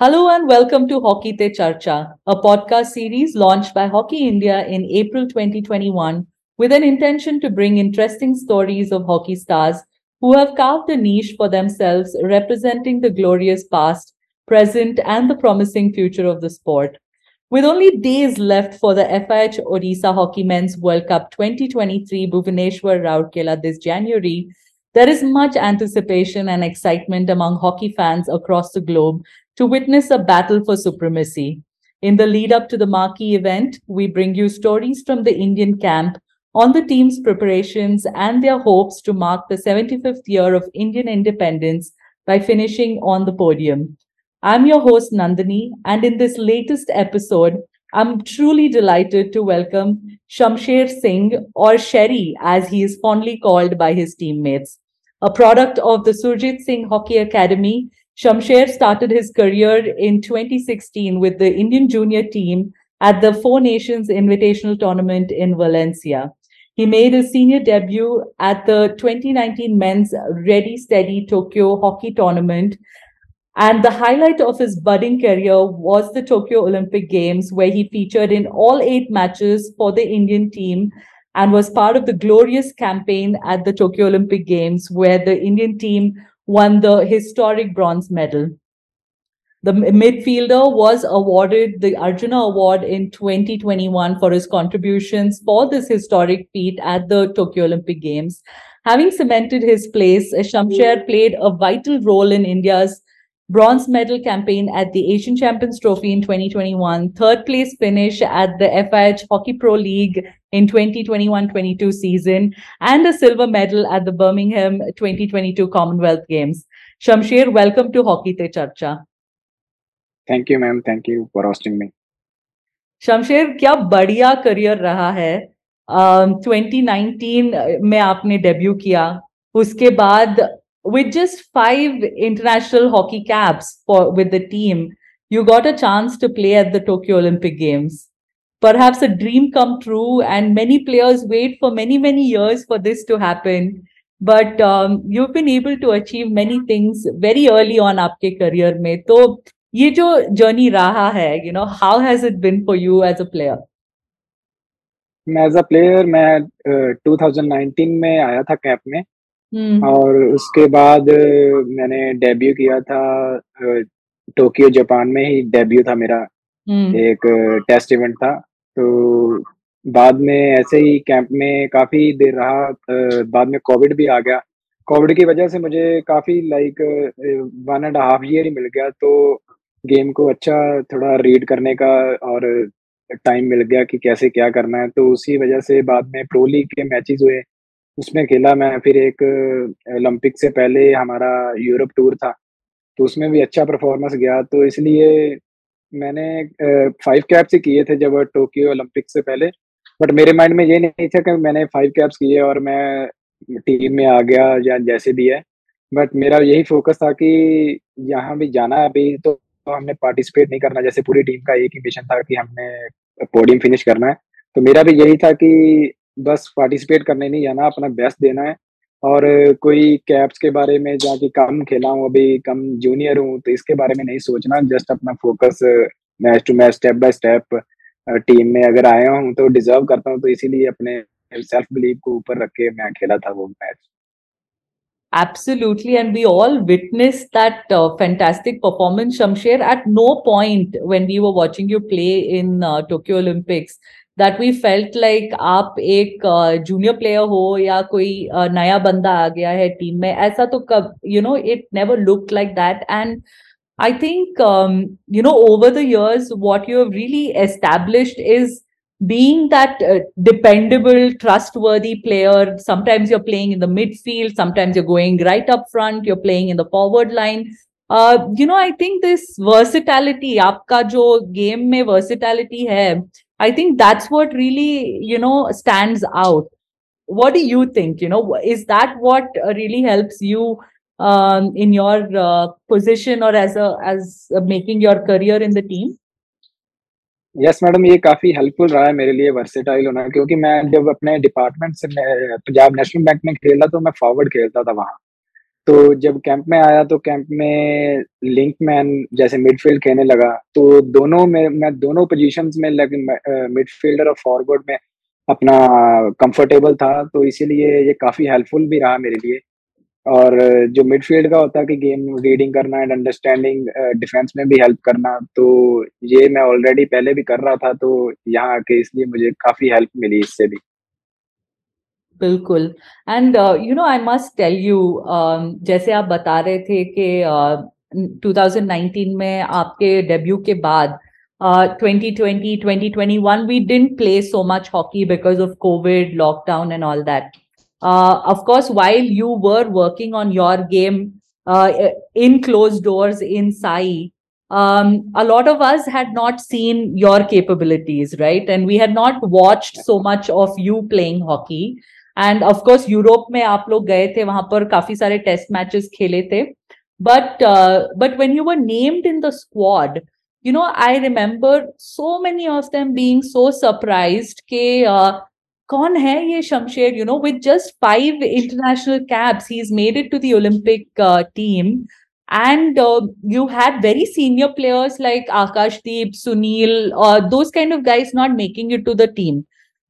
Hello and welcome to Hockey Te Charcha, a podcast series launched by Hockey India in April 2021 with an intention to bring interesting stories of hockey stars who have carved a niche for themselves representing the glorious past, present, and the promising future of the sport. With only days left for the FIH Odisha Hockey Men's World Cup 2023 Bhubaneswar Rourkela this January, there is much anticipation and excitement among hockey fans across the globe to witness a battle for supremacy. In the lead up to the marquee event, we bring you stories from the Indian camp on the team's preparations and their hopes to mark the 75th year of Indian independence by finishing on the podium. I'm your host, Nandini, and in this latest episode, I'm truly delighted to welcome Shamsher Singh, or Sherry, as he is fondly called by his teammates. A product of the Surjit Singh Hockey Academy, Shamsher started his career in 2016 with the Indian junior team at the Four Nations Invitational Tournament in Valencia. He made his senior debut at the 2019 Men's Ready Steady Tokyo Hockey Tournament. And the highlight of his budding career was the Tokyo Olympic Games, where he featured in all eight matches for the Indian team and was part of the glorious campaign at the Tokyo Olympic Games, where the Indian team won the historic bronze medal. The midfielder was awarded the Arjuna Award in 2021 for his contributions for this historic feat at the Tokyo Olympic Games. Having cemented his place, Shamsher played a vital role in India's bronze medal campaign at the Asian Champions Trophy in 2021, third place finish at the FIH Hockey Pro League in 2021-22 season, and a silver medal at the Birmingham 2022 Commonwealth Games. Shamsher, welcome to Hockey Te Charcha. Thank you, ma'am. Thank you for hosting me. Shamsher क्या बढ़िया career रहा है uh, 2019 में आपने debut किया उसके बाद with just five international hockey caps for with the team, you got a chance to play at the Tokyo Olympic Games. Perhaps a dream come true, and many players wait for many, many years for this to happen. But um, you've been able to achieve many things very early on आपके career में. तो ये जो journey रहा है, you know, how has it been for you as a player? मैं as a player मैं uh, 2019 में आया था कैंप में हम्म। और उसके बाद मैंने डेब्यू किया था अ, टोक्यो जापान में ही डेब्यू था मेरा। हम्म। एक टेस्ट इवेंट था। तो बाद में ऐसे ही कैंप में काफ़ी देर रहा अ, बाद में कोविड भी आ गया। कोविड की वजह से मुझे काफ़ी like one and half year ही मिल गया। तो गेम को अच्छा थोड़ा रीड करने का और टाइम मिल गया कि कैसे क्या करना है। तो उसी वजह से बाद में प्रो लीग के मैचेस हुए। उसमें खेला मैं फिर एक ओलंपिक से पहले हमारा यूरोप टूर था। तो उसमें भी अच्छा परफॉर्मेंस गया। तो इसलिए मैंने फाइव कैप्स ही किए थे जब टोक्यो ओलंपिक से पहले। बट मेरे माइंड में ये नहीं था कि मैंने फाइव कैप्स किए और मैं टीम में आ गया या जैसे भी है। बट मेरा यही फोकस था कि यहाँ भी जाना है अभी तो, तो हमने पार्टिसिपेट नहीं करना। जैसे पूरी टीम का एक ही मिशन था कि हमने पोडियम फिनिश करना है। तो मेरा भी यही था कि बस पार्टिसिपेट करने नहीं जाना अपना बेस्ट देना है और कोई कैप्स के बारे में जाके कम खेला हूँ अभी कम जूनियर हूँ तो इसके बारे में नहीं सोचना जस्ट अपना focus match to match step by step team में अगर आया हूँ तो डिजर्व करता हूँ तो इसीलिए अपने सेल्फ बिलीव को ऊपर रख के मैं खेला था वो match Absolutely, and we all witnessed that uh, fantastic performance, Shamsher. At no point when we were watching you play in uh, Tokyo Olympics that we felt like आप एक जूनियर uh, प्लेयर हो या कोई uh, नया बंदा आ गया है team में ऐसा तो कब you know it never looked like that and I think um, you know over the years what you have really established is being that uh, dependable, trustworthy player. Sometimes you're playing in the midfield, sometimes you're going right up front, you're playing in the forward line. Uh, you know, I think this versatility, आपका जो game में versatility है, I think that's what really, you know, stands out. What do you think? You know, is that what really helps you um, in your uh, position or as a as uh, making your career in the team? Yes madam ये काफी helpful रहा है मेरे लिए versatile होना क्योंकि मैं जब अपने डिपार्टमेंट से पंजाब नेशनल बैंक में खेला तो मैं फॉरवर्ड खेलता था वहाँ तो जब कैंप में आया तो कैंप में लिंक मैन जैसे मिडफील्ड खेलने लगा। तो दोनों में, मैं दोनों पोजीशंस में मिडफील्डर और फॉरवर्ड में अपना कंफर्टेबल था। तो इसीलिए ये काफ़ी हेल्पफुल भी रहा मेरे लिए। और जो मिडफील्ड का होता कि गेम रीडिंग करना एंड अंडरस्टैंडिंग डिफेंस में भी हेल्प करना तो ये मैं ऑलरेडी पहले भी कर रहा था तो यहाँ आके इसलिए मुझे काफ़ी हेल्प मिली इससे भी। बिल्कुल and you know I must tell you जैसे आप बता रहे थे कि uh, 2019 में आपके डेब्यू के बाद uh, 2020 2021 we didn't play so much hockey because of covid lockdown and all that uh, of course while you were working on your game uh, in closed doors in sai um, a lot of us had not seen your capabilities right and we had not watched so much of you playing hockey And of course Europe में आप लोग गए थे, वहाँ पर काफ़ी सारे test matches खेले थे. But but when you were named in the squad you know I remember so many of them being so surprise के कौन है ये Shamsher? You know with just five international caps he is made it to the Olympic team and you have very senior players like Akashdeep Sunil those kind of guys not making it to the team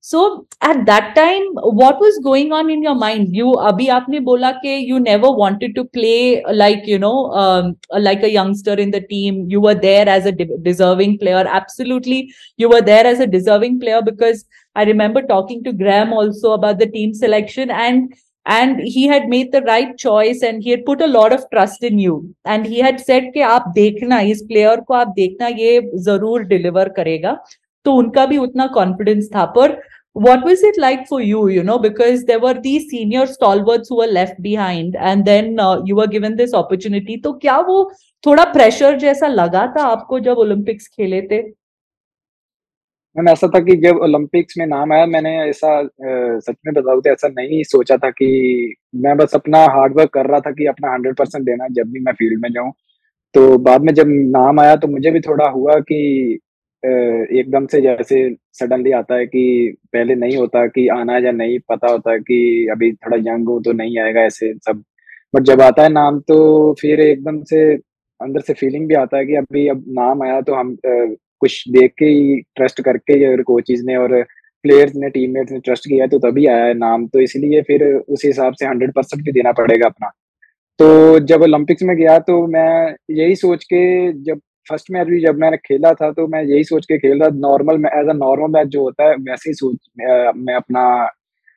so at that time what was going on in your mind you abhi aapne bola ke you never wanted to play like you know um, like a youngster in the team you were there as a de- deserving player absolutely you were there as a deserving player because i remember talking to graham also about the team selection and and he had made the right choice and he had put a lot of trust in you and he had said कि आप देखना इस player को आप देखना ये जरूर deliver करेगा तो उनका भी उतना कॉन्फिडेंस था। पर what was it like for you you know because there were these senior stalwarts who were left behind and then uh, you were given तो क्या वो थोड़ा प्रेशर जैसा लगा था आपको जब ओलंपिक्स खेले थे? मैम ऐसा था कि जब ओलंपिक्स में नाम आया मैंने ऐसा सच में बताऊँ तो ऐसा नहीं सोचा था कि मैं बस अपना हार्ड वर्क कर रहा था कि अपना हंड्रेड परसेंट देना जब भी मैं फ़ील्ड में जाऊँ। तो बाद में जब नाम आया तो मुझे भी थोड़ा हुआ कि एकदम से जैसे सडनली आता है कि पहले नहीं होता कि आना या नहीं, पता होता है कि अभी थोड़ा यंग हूँ तो नहीं आएगा ऐसे सब। बट जब आता है नाम तो फिर एकदम से अंदर से फीलिंग भी आता है कि अभी अब नाम आया तो हम कुछ देख के ही ट्रस्ट करके अगर कोचिज ने और प्लेयर्स ने टीममेट्स ने ट्रस्ट किया है तो तभी आया है नाम। तो इसलिए फिर उस हिसाब से हंड्रेड परसेंट भी देना पड़ेगा अपना। तो जब ओलंपिक्स में गया तो मैं यही सोच के जब फ़र्स्ट मैच भी जब मैंने खेला था तो मैं यही सोच के खेल रहा normal as a normal match जो होता है, वैसे ही सोच, मैं अपना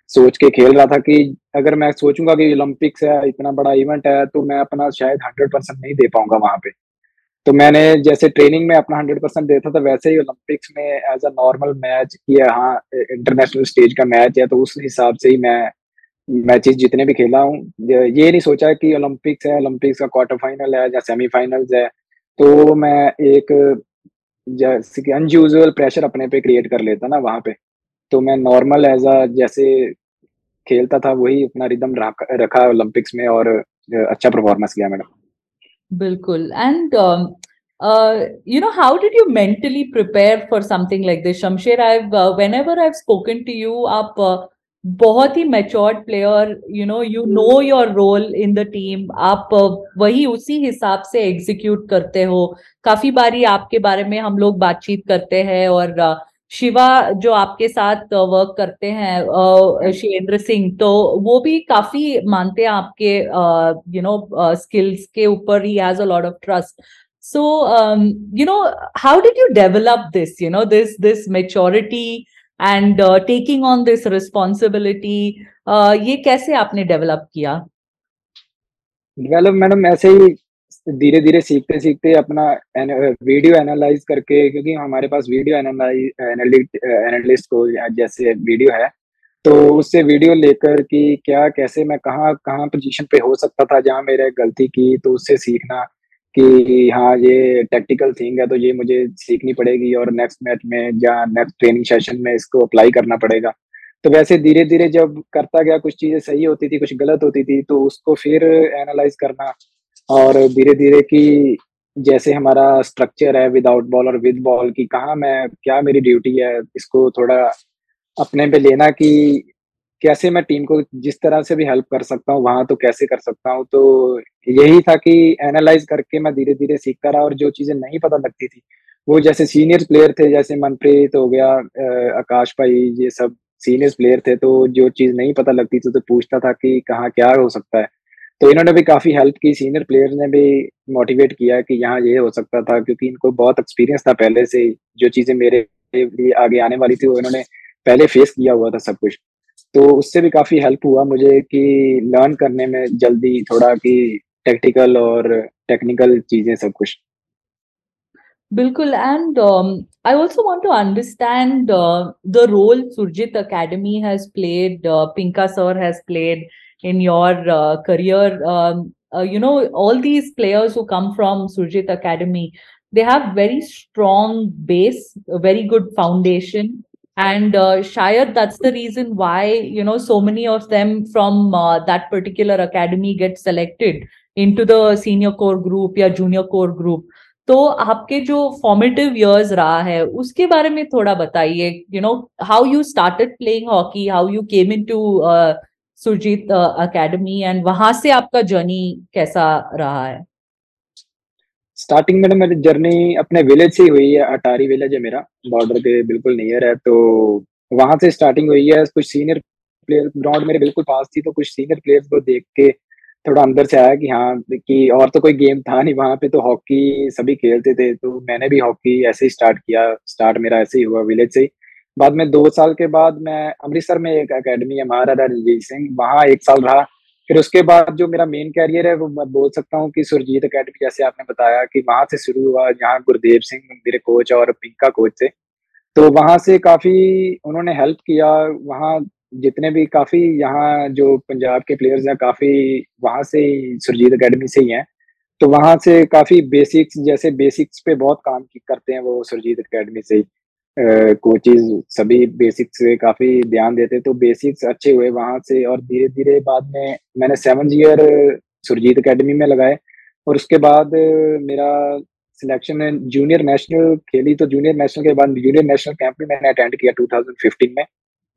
सोच के खेल रहा था कि अगर मैं सोचूँगा कि ओलंपिक्स है, इतना बड़ा इवेंट है तो मैं अपना शायद हंड्रेड परसेंट नहीं दे पाऊँगा वहाँ पे। तो मैंने जैसे ट्रेनिंग में अपना हंड्रेड परसेंट देता था, वैसे ही ओलंपिक्स में एज अ नॉर्मल मैच कि हाँ इंटरनेशनल स्टेज का मैच है तो उस हिसाब से ही मैं मैचेस जितने भी खेला हूँ, ये नहीं सोचा कि ओलंपिक्स है ओलंपिक्स का क्वार्टर फाइनल है या सेमीफाइनल्स है तो मैं एक जैसे कि अनयूजुअल प्रेशर अपने पे क्रिएट कर लेता ना वहाँ पे तो मैं नॉर्मल एज अ जैसे खेलता था वही अपना रिदम रखा ओलंपिक्स में और अच्छा परफॉर्मेंस किया मैडम बिल्कुल and Uh, you know how did you mentally prepare for something like this shamsher i've uh, whenever i've spoken to you आप uh, बहुत ही matured player you know you know your role in the team आप वही उसी हिसाब से execute करते हो। काफ़ी बारी आपके बारे में हम लोग बातचीत करते हैं और शिवा जो आपके साथ वर्क करते हैं शेन्द्र सिंह तो वो भी काफ़ी मानते हैं आपके यू नो स्किल्स के ऊपर ही has a lot of trust so you know how did you develop this you know this this maturity and taking on this responsibility ये कैसे आपने डेवलप किया? डेवलप मैडम ऐसे ही धीरे धीरे सीखते सीखते अपना वीडियो एनालाइज करके, क्योंकि हमारे पास वीडियो एनालिस्ट को जैसे वीडियो है तो उससे वीडियो लेकर कि क्या, कैसे, मैं कहाँ कहाँ पोजीशन पे हो सकता था जहाँ मेरे गलती की तो उससे सीखना। कि हाँ ये टेक्टिकल थिंग है तो ये मुझे सीखनी पड़ेगी और नेक्स्ट मैच में या नेक्स्ट ट्रेनिंग सेशन में इसको अप्लाई करना पड़ेगा। तो वैसे धीरे धीरे जब करता गया, कुछ चीज़ें सही होती थी, कुछ गलत होती थी तो उसको फिर एनालाइज करना और धीरे धीरे कि जैसे हमारा स्ट्रक्चर है विदाउट बॉल और विद बॉल की कहाँ मैं, क्या मेरी ड्यूटी है, इसको थोड़ा अपने पे लेना कि कैसे मैं टीम को जिस तरह से भी हेल्प कर सकता हूँ, वहाँ तो कैसे कर सकता हूँ? तो यही था कि एनालाइज करके मैं धीरे धीरे सीखता रहा और जो चीज़ें नहीं पता लगती थी, वो जैसे सीनियर प्लेयर थे, जैसे मनप्रीत हो गया आकाश भाई, ये सब सीनियर प्लेयर थे तो जो चीज़ नहीं पता लगती थी तो पूछता था कि कहाँ क्या हो सकता है? तो इन्होंने भी काफ़ी हेल्प की, सीनियर प्लेयर ने भी मोटिवेट किया कि यहाँ ये हो सकता था, क्योंकि इनको बहुत एक्सपीरियंस था पहले से जो चीज़ें मेरे लिए आगे आने वाली थी, वो इन्होंने पहले फेस किया हुआ था सब कुछ। तो उससे भी काफ़ी हेल्प हुआ मुझे कि लर्न करने में जल्दी थोड़ा कि टेक्टिकल और टेक्निकल चीज़ें सब कुछ। बिल्कुल and I also want to understand the role Surjit academy has played पिंका sir has played in your career you know all these players who come from Surjeet academy they have very strong base very good foundation and uh, shayad that's the reason why you know so many of them from uh, that particular academy get selected into the senior core group या junior core group तो आपके जो formative years रहा है उसके बारे में थोड़ा बताइए you know how you started playing hockey how you came into Surjeet academy and वहाँ से आपका जर्नी कैसा रहा है स्टार्टिंग में मेरी जर्नी अपने विलेज से ही हुई है अटारी विलेज है मेरा। बॉर्डर के बिल्कुल नियर है तो वहाँ से स्टार्टिंग हुई है। कुछ सीनियर प्लेयर ग्राउंड मेरे बिल्कुल पास थी तो कुछ सीनियर प्लेयर्स को देख के थोड़ा अंदर से आया कि हाँ कि और तो कोई गेम था नहीं वहाँ पे तो हॉकी सभी खेलते थे तो मैंने भी हॉकी ऐसे ही स्टार्ट किया। स्टार्ट मेरा ऐसे ही हुआ विलेज से ही। बाद में दो साल के बाद मैं अमृतसर में एक अकेडमी है, महाराजा रणजीत सिंह। वहाँ एक साल रहा। फिर उसके बाद जो मेरा मेन कैरियर है, वो मैं बोल सकता हूँ कि सुरजीत अकेडमी जैसे आपने बताया कि वहाँ से शुरू हुआ, जहाँ गुरुदेव सिंह मेरे कोच और पिंका कोच थे। तो वहाँ से काफ़ी उन्होंने हेल्प किया, वहाँ जितने भी काफ़ी यहाँ जो पंजाब के प्लेयर्स हैं, काफ़ी वहाँ से ही सुरजीत अकेडमी से ही हैं। तो वहाँ से काफ़ी बेसिक्स जैसे बेसिक्स पे बहुत काम करते हैं वो सुरजीत अकेडमी से ही। कोचेज सभी बेसिक्स पे काफ़ी ध्यान देते तो बेसिक्स अच्छे हुए वहाँ से और धीरे धीरे बाद में मैंने सेवन ईयर सुरजीत अकेडमी में लगाए और उसके बाद मेरा सिलेक्शन जूनियर नेशनल खेली तो जूनियर नेशनल के बाद जूनियर नेशनल कैंप भी मैंने अटेंड किया 2015 में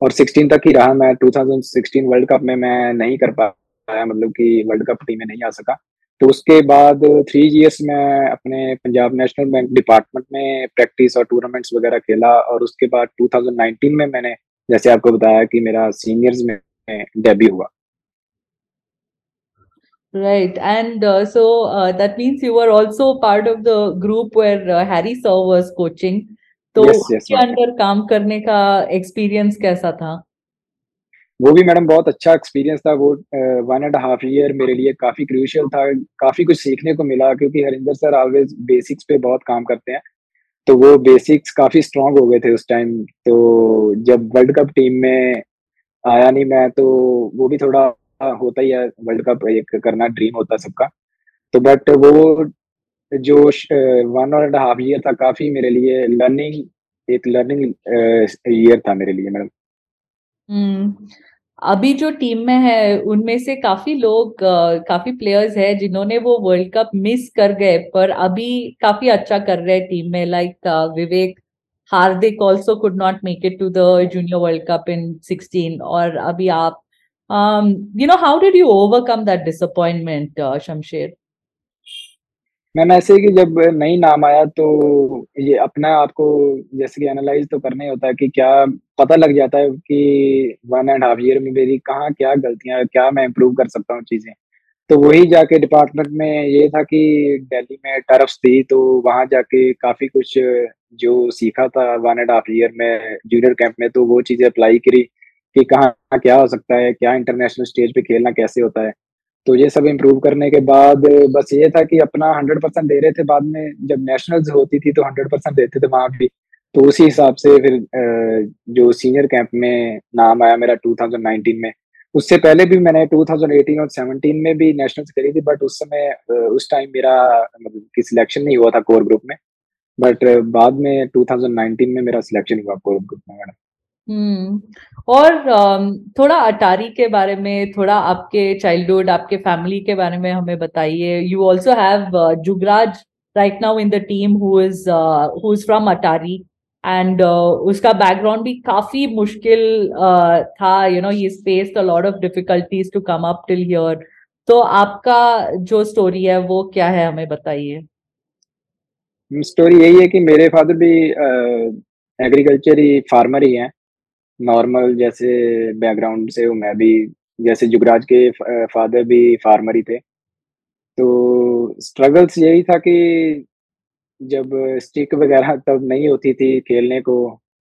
और 16 तक ही रहा मैं 2016 वर्ल्ड कप में मैं नहीं कर पाया मतलब कि वर्ल्ड कप टीम में नहीं आ सका। उसके बाद थ्री इयर्स में अपने पंजाब नेशनल बैंक डिपार्टमेंट में प्रैक्टिस और टूर्नामेंट्स वगैरह खेला और उसके बाद 2019 में मैंने जैसे आपको बताया कि मेरा सीनियर्स में डेब्यू हुआ। Right, and uh, so uh, that means you were also part of the group where uh, Harry Saw was coaching. तो yes, yes, उसके अंदर काम करने का एक्सपीरियंस कैसा था? वो भी मैडम बहुत अच्छा एक्सपीरियंस था, वो वन एंड हाफ़ ईयर मेरे लिए काफ़ी क्रूशियल था, काफ़ी कुछ सीखने को मिला क्योंकि हरिंदर सर ऑलवेज बेसिक्स पे बहुत काम करते हैं। तो वो बेसिक्स काफ़ी स्ट्रांग हो गए थे उस टाइम तो जब वर्ल्ड कप टीम में आया नहीं मैं तो वो भी थोड़ा होता ही है वर्ल्ड कप एक करना ड्रीम होता सबका। तो बट वो जो वन और एंड हाफ़ ईयर था, काफ़ी मेरे लिए लर्निंग एक लर्निंग ईयर था मेरे लिए मैडम। हम्म। अभी जो टीम में है, उनमें से काफ़ी लोग काफ़ी प्लेयर्स है जिन्होंने वो वर्ल्ड कप मिस कर गए, पर अभी काफ़ी अच्छा कर रहे हैं टीम में। Like Vivek Hardik also could not make it to the junior world cup in 16 और अभी आप you know how did you overcome that disappointment Shamsher ma'am ऐसे कि जब नई नाम आया तो ये अपना आपको जैसे कि एनालाइज तो करना ही होता है कि क्या पता लग जाता है कि वन एंड हाफ़ ईयर में मेरी कहाँ क्या गलतियाँ क्या मैं इम्प्रूव कर सकता हूँ चीज़ें। तो वही जाके डिपार्टमेंट में ये था कि दिल्ली में टर्फ्स थी तो वहाँ जाके काफ़ी कुछ जो सीखा था वन एंड हाफ़ ईयर में जूनियर कैंप में तो वो चीज़ें अप्लाई करी कि कहाँ क्या हो सकता है, क्या इंटरनेशनल स्टेज पे खेलना कैसे होता है। तो ये सब इम्प्रूव करने के बाद, बस ये था कि अपना हंड्रेड परसेंट दे रहे थे बाद में, जब नेशनल्स होती थी तो हंड्रेड परसेंट देते थे वहाँ भी। तो उसी हिसाब से फिर जो सीनियर कैंप में नाम आया मेरा 2019 में, उससे पहले भी मैंने 2018 और 17 में भी नेशनल्स करी थी बट उस समय उस टाइम मेरा मतलब कि सिलेक्शन नहीं हुआ था कोर ग्रुप में बट बाद में 2019 में मेरा सिलेक्शन हुआ कोर ग्रुप में, मैडम। हम्म। और थोड़ा अटारी के बारे में थोड़ा आपके चाइल्डहुड आपके फैमिली के बारे में हमें बताइए। You also have Jugraj now in the team who is uh, who's from Atari and uh, उसका बैकग्राउंड भी काफ़ी मुश्किल uh, था। You know he's faced a lot of difficulties to come up till here. तो आपका जो story है वो क्या है हमें बताइए। स्टोरी यही है कि मेरे फादर भी एग्रीकल्चर ही फार्मर ही हैं। नॉर्मल जैसे बैकग्राउंड से हूँ मैं भी। जैसे जुगराज के फादर भी फार्मर ही थे। तो स्ट्रगल्स यही था कि जब स्टिक वगैरह तब नहीं होती थी खेलने को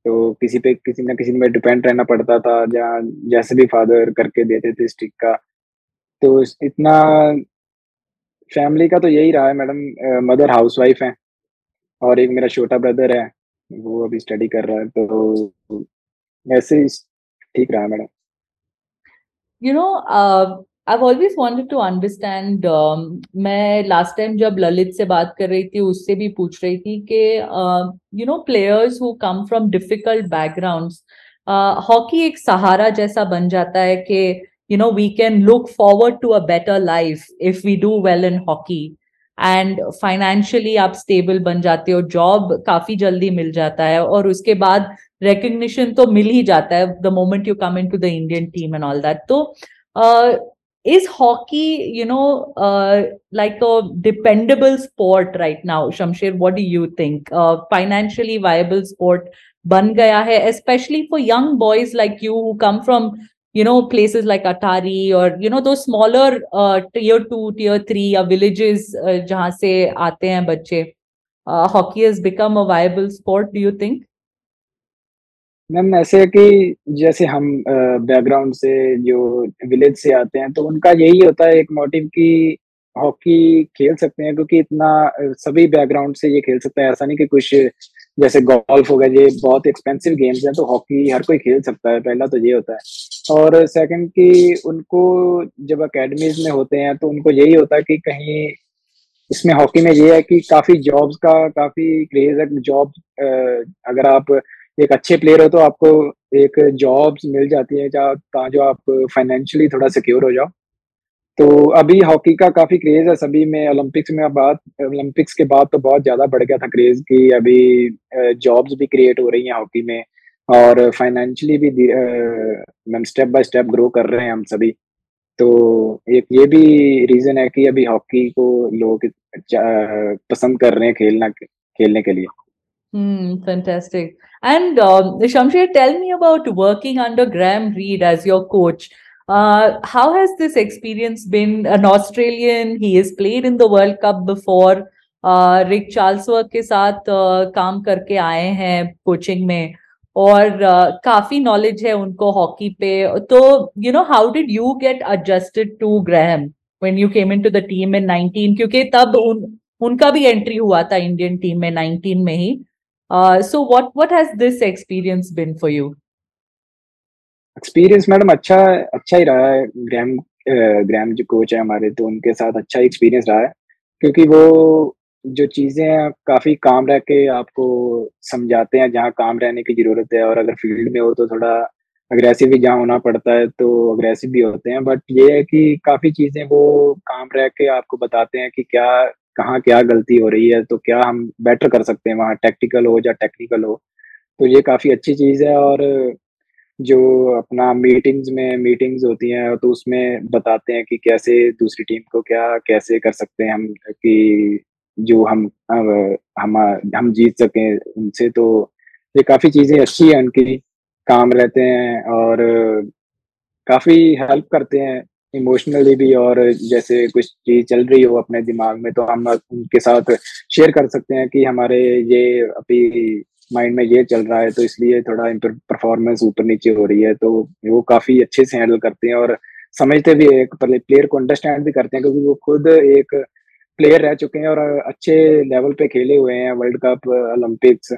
तो किसी पे किसी ना किसी में डिपेंड रहना पड़ता था, जहाँ जैसे भी फादर करके देते थे स्टिक का। तो इतना फैमिली का तो यही रहा है मैडम मदर हाउस वाइफ है। और एक मेरा छोटा ब्रदर है, वो अभी स्टडी कर रहा है तो मैसेज ठीक रहा madam. You know I have always wanted to understand मैं लास्ट टाइम जब ललित से बात कर रही थी, उससे भी पूछ रही थी कि you know players who come from difficult backgrounds hockey एक सहारा जैसा बन जाता है कि you know we can look forward to a better life if we do well in hockey and financially आप स्टेबल बन जाते हो जॉब काफ़ी जल्दी मिल जाता है और उसके बाद रिकग्निशन तो मिल ही जाता है the moment you come in to the Indian team and all that तो is hockey you know like a dependable sport right now Shamsher what do you think financially viable sport बन गया है specially for young boys like you come from you know places like atari or you know those smaller uh, tier 2 tier 3 या villages uh, जहाँ से आते हैं बच्चे uh, hockey has become a viable sport do you think ma'am ऐसे है कि जैसे हम बैकग्राउंड से जो विलेज से आते हैं तो उनका यही होता है एक मोटिव कि हॉकी खेल सकते हैं क्योंकि इतना सभी बैकग्राउंड से ये खेल सकते हैं ऐसा नहीं कि कुछ जैसे गोल्फ हो गया, ये बहुत एक्सपेंसिव गेम्स हैं तो हॉकी हर कोई खेल सकता है, पहला तो ये होता है। और सेकंड कि उनको जब अकेडमीज में होते हैं तो उनको यही होता है कि कहीं इसमें हॉकी में ये है कि काफ़ी जॉब्स का, काफ़ी क्रेज है जॉब अगर आप एक अच्छे प्लेयर हो तो आपको एक जॉब्स मिल जाती है, जहाँ जो आप फाइनेंशियली थोड़ा सिक्योर हो जाओ। तो अभी हॉकी का काफ़ी क्रेज है सभी में ओलंपिक्स में बात ओलंपिक्स के बाद तो बहुत ज़्यादा बढ़ गया था क्रेज कि अभी जॉब्स भी क्रिएट हो रही हैं हॉकी में और फाइनेंशियली भी ma'am step by step grow कर रहे हैं हम सभी तो एक ये भी रीजन है कि अभी हॉकी को लोग पसंद कर रहे हैं खेलना खेलने के लिए Hmm, fantastic. And um, Shamsher, tell me about working under Reed as your coach. Uh, how has this experience been? An Australian, he has played in the World Cup before. Uh, Rick Charlesworth के साथ uh, काम करके आए हैं coaching में और uh, काफ़ी knowledge है उनको हॉकी पे तो you know how did you get adjusted to Graham when you came into the team in 19 क्योंकि तब उन उनका भी एंट्री हुआ था इंडियन टीम में 19 में ही so what what has this experience been for you experience madam अच्छा अच्छा ही रहा है। ग्रैम ग्रैम जो कोच है हमारे तो उनके साथ अच्छा एक्सपीरियंस रहा है। क्योंकि वो जो चीज़ें हैं, काफ़ी काम रह के आपको समझाते हैं, जहाँ काम रहने की ज़रूरत है। और अगर फ़ील्ड में हो तो थोड़ा अग्रेसिव भी जहाँ होना पड़ता है तो अग्रेसिव भी होते हैं। बट ये है कि काफ़ी चीज़ें वो काम रह के आपको बताते हैं कि क्या, कहाँ क्या गलती हो रही है तो क्या हम बेटर कर सकते हैं, वहाँ टेक्टिकल हो या टेक्निकल हो। तो ये काफ़ी अच्छी चीज़ है और जो अपना मीटिंग्स में मीटिंग्स होती हैं तो उसमें बताते हैं कि कैसे दूसरी टीम को क्या, कैसे कर सकते हैं हम, कि जो हम हम हम जीत सकें उनसे तो ये काफ़ी चीज़ें अच्छी हैं, उनकी काम रहते हैं और काफ़ी हेल्प करते हैं इमोशनली भी और जैसे कुछ चीज़ चल रही हो अपने दिमाग में तो हम उनके साथ शेयर कर सकते हैं कि हमारे ये अभी माइंड में ये चल रहा है तो इसलिए थोड़ा परफॉर्मेंस ऊपर नीचे हो रही है तो वो काफ़ी अच्छे से हैंडल करते हैं और समझते भी एक प्लेयर को अंडरस्टैंड भी करते हैं, क्योंकि वो खुद एक प्लेयर रह चुके हैं और अच्छे लेवल पे खेले हुए हैं वर्ल्ड कप ओलंपिक्स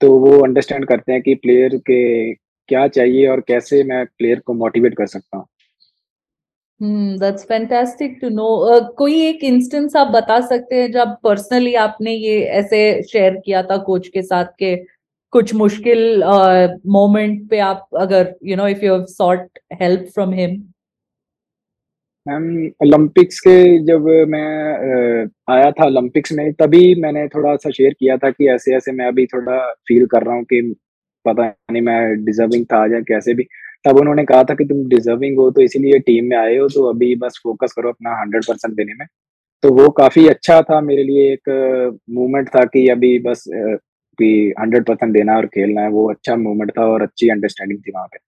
तो वो अंडरस्टैंड करते हैं कि प्लेयर के क्या चाहिए और कैसे मैं प्लेयर को मोटिवेट कर सकता हूँ। दैट्स फैंटास्टिक टू नो कोई एक इंस्टेंस आप बता सकते हैं जब पर्सनली आपने ये ऐसे शेयर किया था कोच के साथ के? कुछ मुश्किल मोमेंट uh, पे आप अगर you know if you have sought help from him ma'am Olympics के जब मैं आया था ओलंपिक्स में तभी मैंने थोड़ा सा शेयर किया था कि ऐसे ऐसे मैं अभी थोड़ा फील कर रहा हूँ कि पता नहीं मैं डिजर्विंग था या कैसे भी। तब उन्होंने कहा था कि तुम डिजर्विंग हो तो इसीलिए टीम में आए हो तो अभी बस फोकस करो अपना हंड्रेड परसेंट देने में। तो वो काफ़ी अच्छा था मेरे लिए एक मूवमेंट था कि अभी बस कि हंड्रेड परसेंट देना और खेलना है वो अच्छा मूवमेंट था और अच्छी अंडरस्टैंडिंग थी वहाँ पे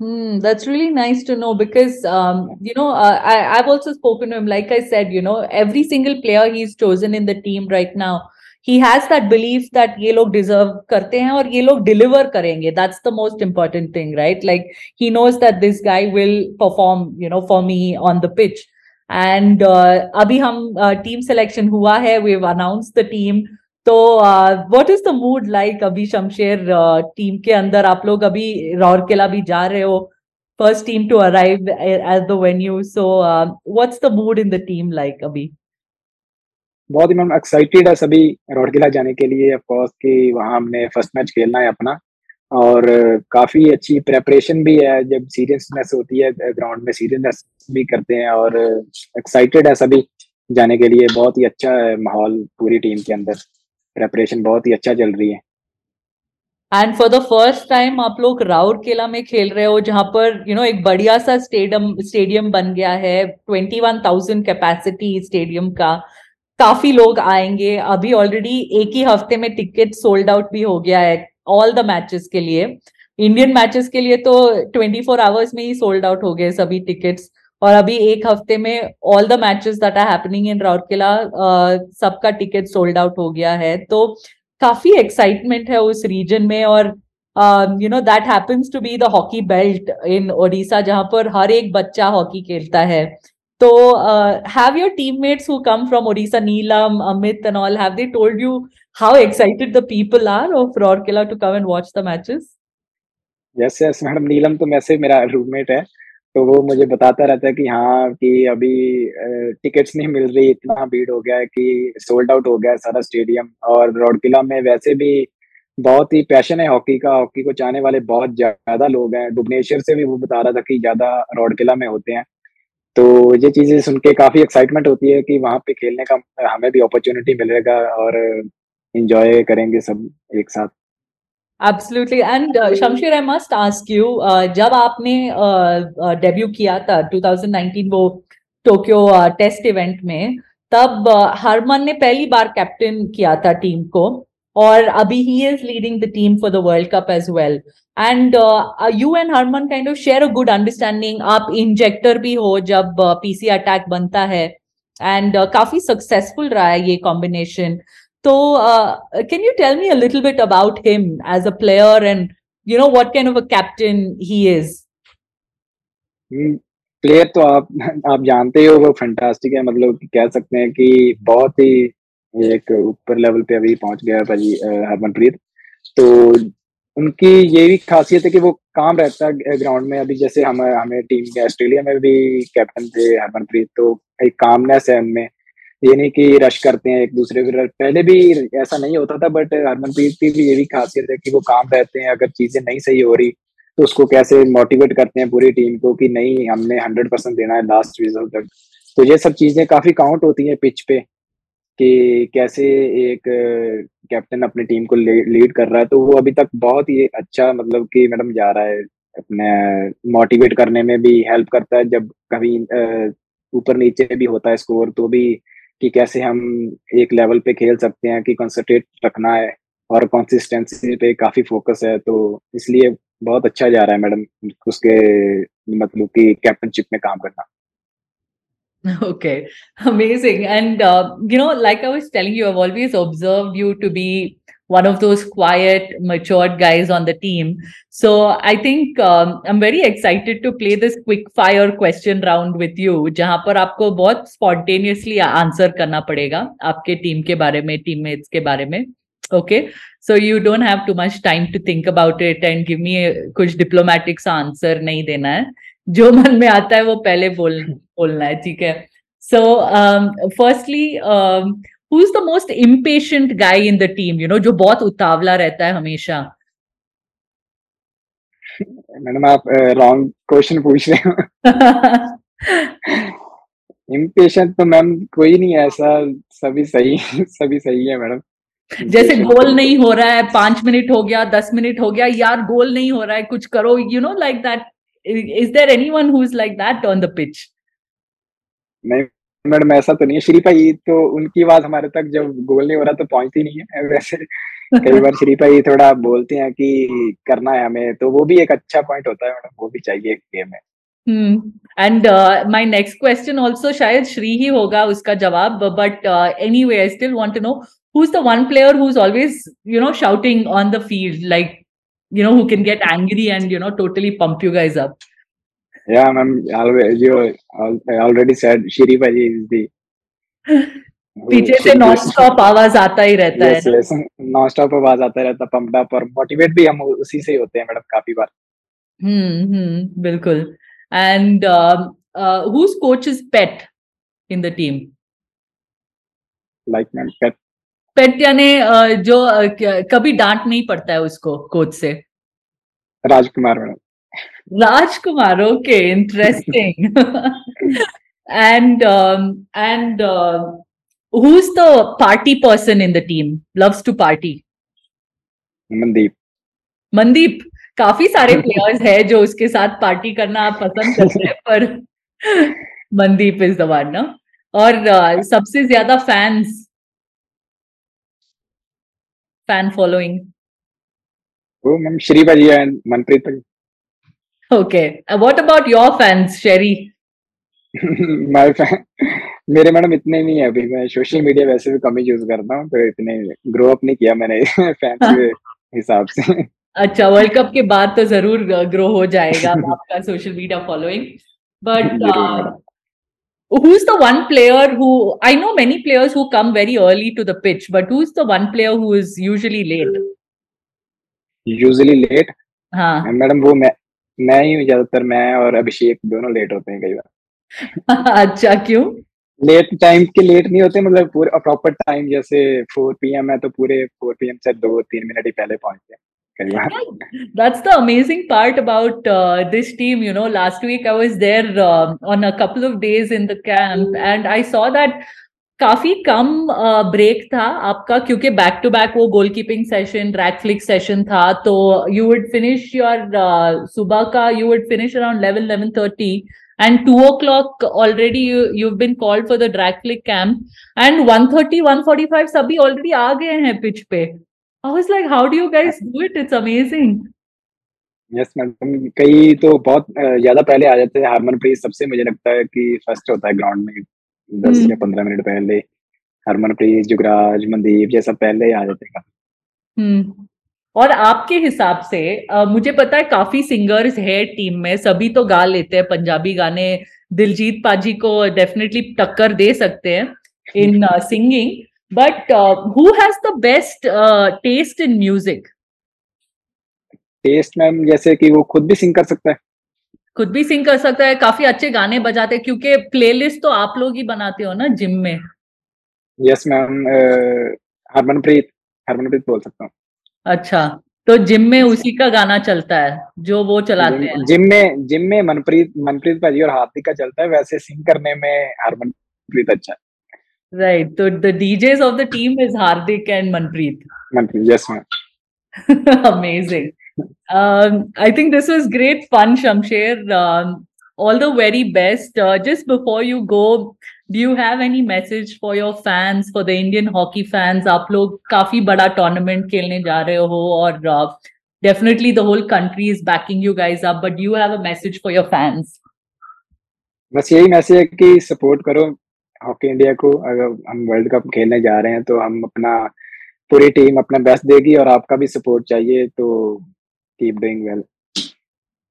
Hmm, that's really nice to know because, um, you know, uh, I, I've also spoken to him. Like I said, you know, every single player he's chosen in the team right now, he has that belief that ye log deserve karte hain aur ye log deliver karenge. That's the most important thing, right? Like he knows that this guy will perform, you know, for me on the pitch. And uh, abhi hum uh, team selection hua hai. We've announced the team. तो what is the mood like अभी Shamsher team uh, के अंदर? आप लोग अभी राउरकेला भी जा रहे हो? First team to arrive at the venue so what's the mood in the team like अभी? बहुत ही मैम एक्साइटेड है सभी राउरकेला जाने के लिए। ऑफ़ कोर्स कि वहाँ हमने फ़र्स्ट मैच खेलना है अपना। और काफ़ी अच्छी प्रेपरेशन भी है। जब सीरियसनेस होती है ग्राउंड में सीरियसनेस भी करते हैं और एक्साइटेड है सभी जाने के लिए। बहुत ही अच्छा माहौल पूरी टीम के अंदर। प्रेपरेशन बहुत ही अच्छा चल रही है। And for the first time आप लोग राउर केला में खेल रहे हो जहाँ पर यू you नो know, एक बढ़िया सा स्टेडियम स्टेडियम बन गया है। Twenty one thousand capacity stadium का। काफ़ी लोग आएँगे। अभी ऑलरेडी एक ही हफ़्ते में टिकट सोल्ड आउट भी हो गया है ऑल द मैचेस के लिए। इंडियन मैचेस के लिए तो ट्वेंटी फोर आवर्स में ही सोल्ड आउट हो गए सभी टिकट्स और अभी एक हफ़्ते में all the matches that are happening in Rourkela सबका टिकट सोल्ड आउट हो गया है। तो काफ़ी एक्साइटमेंट है उस रीजन में और you know that happens to be the hockey belt in Odisha जहाँ पर हर एक बच्चा हॉकी खेलता है। तो have your teammates who come from Odisha Neelam Amit and all have they told you how excited the people are of Rourkela to come and watch the matches yes yes madam Neelam तो वैसे मेरा roommate है। तो वो मुझे बताता रहता है कि हाँ कि अभी टिकट्स नहीं मिल रही, इतना भीड़ हो गया है कि सोल्ड आउट हो गया है सारा स्टेडियम और रौड़किला में वैसे भी बहुत ही पैशन है हॉकी का। हॉकी को चाहने वाले बहुत ज़्यादा लोग हैं। भुवनेश्वर से भी वो बता रहा था कि ज़्यादा रौड़किला में होते हैं। तो ये चीज़ें सुन के काफ़ी एक्साइटमेंट होती है कि वहाँ पे खेलने का हमें भी अपॉर्चुनिटी मिलेगा और इंजॉय करेंगे सब एक साथ। Absolutely and Shamsher I must ask you जब आपने डेब्यू uh, uh, किया था 2019 वो टोक्यो टेस्ट इवेंट में तब uh, हरमन ने पहली बार कैप्टन किया था टीम को और अभी ही is leading the team for the world cup as well and you and Harman kind of share a good understanding आप इंजेक्टर भी हो जब पीसी uh, अटैक बनता है एंड uh, काफ़ी सक्सेसफुल रहा है ये combination So, uh, can you tell me a little bit about him as a player and, you know, what kind of a captain he? Player तो आप आप जानते हो वो फैंटास्टिक है। मतलब कह सकते हैं कि बहुत ही एक ऊपर लेवल पे अभी पहुँच गया है भाजी हरमनप्रीत। तो उनकी ये भी खासियत है कि वो काम रहता है ग्राउंड में। अभी जैसे हम हमें टीम के ऑस्ट्रेलिया में भी कैप्टन थे हरमनप्रीत तो एक कामनेस है उनमें। ये नहीं कि रश करते हैं एक दूसरे को। पहले भी ऐसा नहीं होता था बट हरमनप्रीत की भी ये भी खासियत है कि वो काम रहते हैं, अगर चीज़ें नहीं सही हो रही तो उसको कैसे मोटिवेट करते हैं पूरी टीम को कि नहीं, हमने हंड्रेड परसेंट देना है लास्ट रिज़ल्ट तक। तो ये सब चीज़ें काफ़ी काउंट होती हैं पिच पे कि कैसे एक कैप्टन अपनी टीम को लीड कर रहा है। तो वो अभी तक बहुत ही अच्छा मतलब कि मैडम जा रहा है अपने मोटिवेट करने में भी हेल्प करता है। जब कभी ऊपर नीचे भी होता है स्कोर तो भी कि कैसे हम एक लेवल पे खेल सकते हैं कि कंसंट्रेट रखना है और कंसिस्टेंसी पे काफ़ी फोकस है तो इसलिए बहुत अच्छा जा रहा है मैडम उसके मतलब कि कैप्टनशिप में काम करना Okay, amazing. And, uh, you know, like I was telling you, I've always observed you to be one of those quiet, matured guys on the team. So I think um, I'm very excited to play this quick fire question round with you, जहां पर आपको बहुत spontaneously answer करना पड़ेगा आपके team के बारे में, teammates के बारे में. Okay, so you don't have too much time to think about it and give me कुछ diplomatic सा answer नहीं देना है. जो मन में आता है वो पहले बोल बोलना है ठीक है. So um, firstly. Um, who is the most impatient guy in the team you know जो बहुत उतावला रहता है हमेशा? मैडम आप रॉन्ग क्वेश्चन पूछ रहे हो। इम्पेशेंट तो मैम कोई नहीं है ऐसा सभी सही सभी सही है मैडम। जैसे गोल नहीं हो रहा है पाँच मिनट हो गया दस मिनट हो गया यार गोल नहीं हो रहा है कुछ करो you know like that is there anyone who is like that on the pitch नहीं मैडम, ऐसा तो नहीं है। श्री भाई तो उनकी आवाज़ हमारे तक जब गोल नहीं हो रहा तो पहुँचती नहीं है। वैसे कई बार श्री भाई थोड़ा बोलते हैं कि करना है हमें तो वो भी एक अच्छा पॉइंट होता है मैडम, वो भी चाहिए गेम में। And my next question also शायद श्री ही होगा उसका जवाब but anyway I still want to know who's the one player who's always, you know, shouting on the field, like, you know, who can get angry and, you know, totally pump you guys up? Yeah, ma'am. Always, you I already said Shiri Bhaji is the पीछे से non stop आवाज़ आता ही रहता yes, है yes, non stop आवाज़ आता रहता pumped up और मोटिवेट भी हम उसी से होते हैं मैडम काफ़ी बार। हम्म हम्म बिल्कुल। And whose coach is pet in the team? Like ma'am pet pet यानी जो कभी डांट नहीं पड़ता है उसको कोच से? Rajkumar madam. Rajkumar okay interesting and and who is the party person in the team loves to party Mandeep Mandeep काफ़ी सारे प्लेयर्स है जो उसके साथ पार्टी करना पसंद करते हैं पर मनदीप इज़ द वन ना और सबसे ज़्यादा फैंस फ़ैन फॉलोइंग वो ma'am Shripa Manpreet okay. Uh, what about your fans sherry? My fan मेरे मैडम इतने नहीं है अभी। मैं सोशल मीडिया वैसे भी कम ही यूज़ करता हूँ तो इतने ग्रो अप नहीं किया मैंने फैंस के हिसाब से। अच्छा वर्ल्ड कप के बाद तो ज़रूर ग्रो हो जाएगा आपका social media following but who is the one player who I know many players who come very early to the pitch but who is the one player who is usually late usually late हाँ। Madam वो मैं मैं ही ज़्यादातर मैं और अभिषेक दोनों late होते हैं कई बार अच्छा क्यों लेट टाइम के लेट नहीं होते मतलब पूरे प्रॉपर टाइम जैसे फोर पी है तो पूरे फोर पी से दो तीन मिनट ही पहले पहुँचते हैं That's the amazing part about uh, this team. You know, last week I was there uh, on a couple of days in the camp, and I saw that काफ़ी कम break uh, था आपका क्योंकि back to back वो goalkeeping session drag flick session था तो you would finish your सुबह का you would finish around eleven eleven thirty and two o'clock already you been called for the drag flick camp and one thirty one forty five सभी already आ गए हैं pitch पे। Like how do you guys do it it's amazing yes madam कई तो बहुत ज़्यादा पहले आ जाते हैं हारमन सबसे मुझे लगता है कि फ़र्स्ट होता है ग्राउंड में। दस हम्म। या पंद्रह मिनट पहले हरमनप्रीत जुगराज मनदीप ये सब पहले ही आ जाते हैं हम्म। और आपके हिसाब से आ, मुझे पता है काफ़ी सिंगर्स है टीम में सभी तो गा लेते हैं पंजाबी गाने दिलजीत पाजी को डेफिनेटली टक्कर दे सकते हैं in singing but who has the best taste in music taste ma'am जैसे कि वो खुद भी सिंग कर सकता है खुद भी सिंग कर सकता है काफ़ी अच्छे गाने बजाते हैं क्योंकि प्लेलिस्ट तो आप लोग ही बनाते हो ना जिम में? यस मैम हरमनप्रीत हरमनप्रीत बोल सकता हूँ। अच्छा तो जिम में उसी का गाना चलता है जो वो चलाते हैं। जिम में जिम में मनप्रीत मनप्रीत भाजी और हार्दिक का चलता है वैसे सिंग करने में हरमनप्रीत अच्छा राइट तो the DJs of the team is Hardik and Manpreet. Manpreet yes ma'am amazing Um, I think this was great fun, Shamsher. Um, all the very best. Uh, just before you go, do you have any message for your fans, for the Indian hockey fans? आप लोग काफ़ी बड़ा tournament खेलने जा रहे हो और uh, definitely the whole country is backing you guys up. But do you have a message for your fans? बस यही मैसेज है कि सपोर्ट करो हॉकी इंडिया को अगर हम वर्ल्ड कप खेलने जा रहे हैं तो हम अपना पूरी टीम अपना बेस्ट देगी और आपका भी सपोर्ट चाहिए तो keep doing well.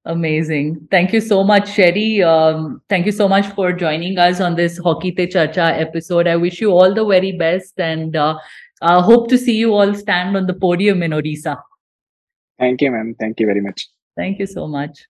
Amazing. Thank you so much, Sherry. Um, thank you so much for joining us on this Hockey Te Chacha episode. I wish you all the very best and uh, uh, hope to see you all stand on the podium in Odisha. Thank you, ma'am. Thank you very much. Thank you so much.